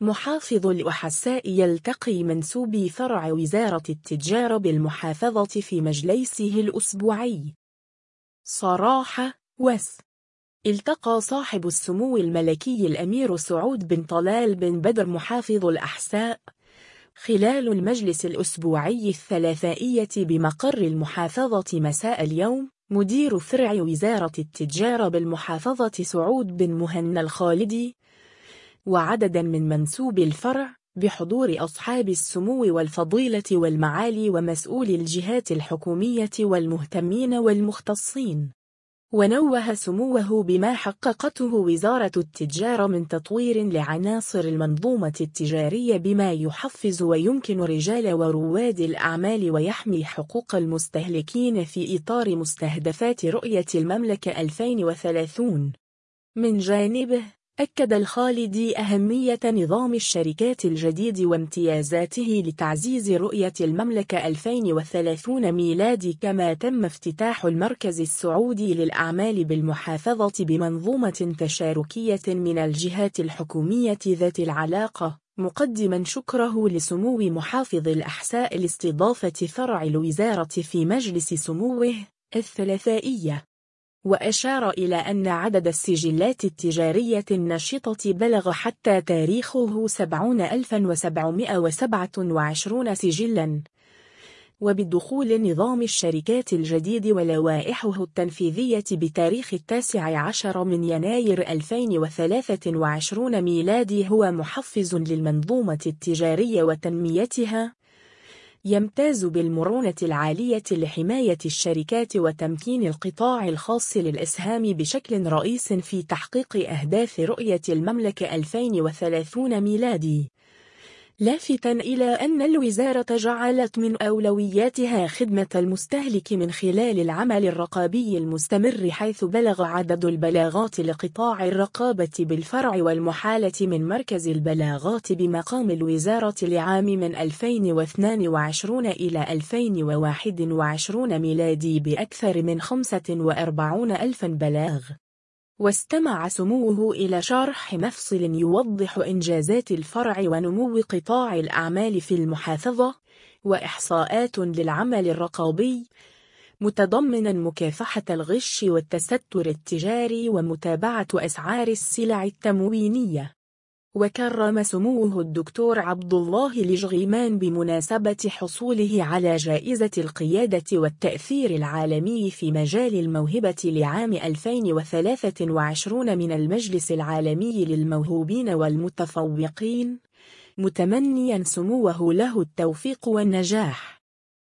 محافظ الأحساء يلتقي منسوبي فرع وزارة التجارة بالمحافظة في مجلسه الأسبوعي. صراحة وس. التقى صاحب السمو الملكي الأمير سعود بن طلال بن بدر محافظ الأحساء خلال المجلس الأسبوعي الثلاثائية بمقر المحافظة مساء اليوم مدير فرع وزارة التجارة بالمحافظة سعود بن مهنا الخالدي وعددا من منسوب الفرع بحضور أصحاب السمو والفضيلة والمعالي ومسؤول الجهات الحكومية والمهتمين والمختصين. ونوه سموه بما حققته وزارة التجارة من تطوير لعناصر المنظومة التجارية بما يحفز ويمكن رجال ورواد الأعمال ويحمي حقوق المستهلكين في إطار مستهدفات رؤية المملكة 2030 من جانبه أكد الخالدي أهمية نظام الشركات الجديد وامتيازاته لتعزيز رؤية المملكة 2030 ميلادي كما تم افتتاح المركز السعودي للأعمال بالمحافظة بمنظومة تشاركية من الجهات الحكومية ذات العلاقة. مقدما شكره لسمو محافظ الأحساء لاستضافة فرع الوزارة في مجلس سموه الثلاثائية. وأشار إلى أن عدد السجلات التجارية النشطة بلغ حتى تاريخه 70727 سجلاً. وبدخول نظام الشركات الجديد ولوائحه التنفيذية بتاريخ التاسع عشر من يناير 2023 ميلادي هو محفز للمنظومة التجارية وتنميتها. يمتاز بالمرونة العالية لحماية الشركات وتمكين القطاع الخاص للإسهام بشكل رئيس في تحقيق أهداف رؤية المملكة 2030 ميلادي. لافتا إلى أن الوزارة جعلت من أولوياتها خدمة المستهلك من خلال العمل الرقابي المستمر حيث بلغ عدد البلاغات لقطاع الرقابة بالفرع والمحالة من مركز البلاغات بمقام الوزارة لعام من 2022 إلى 2021 ميلادي بأكثر من 45 ألفا بلاغ. واستمع سموه إلى شرح مفصل يوضح إنجازات الفرع ونمو قطاع الأعمال في المحافظة وإحصاءات للعمل الرقابي متضمنا مكافحة الغش والتستر التجاري ومتابعة أسعار السلع التموينية. وكرم سموه الدكتور عبد الله لجغيمان بمناسبة حصوله على جائزة القيادة والتأثير العالمي في مجال الموهبة لعام 2023 من المجلس العالمي للموهوبين والمتفوقين متمنيا سموه له التوفيق والنجاح.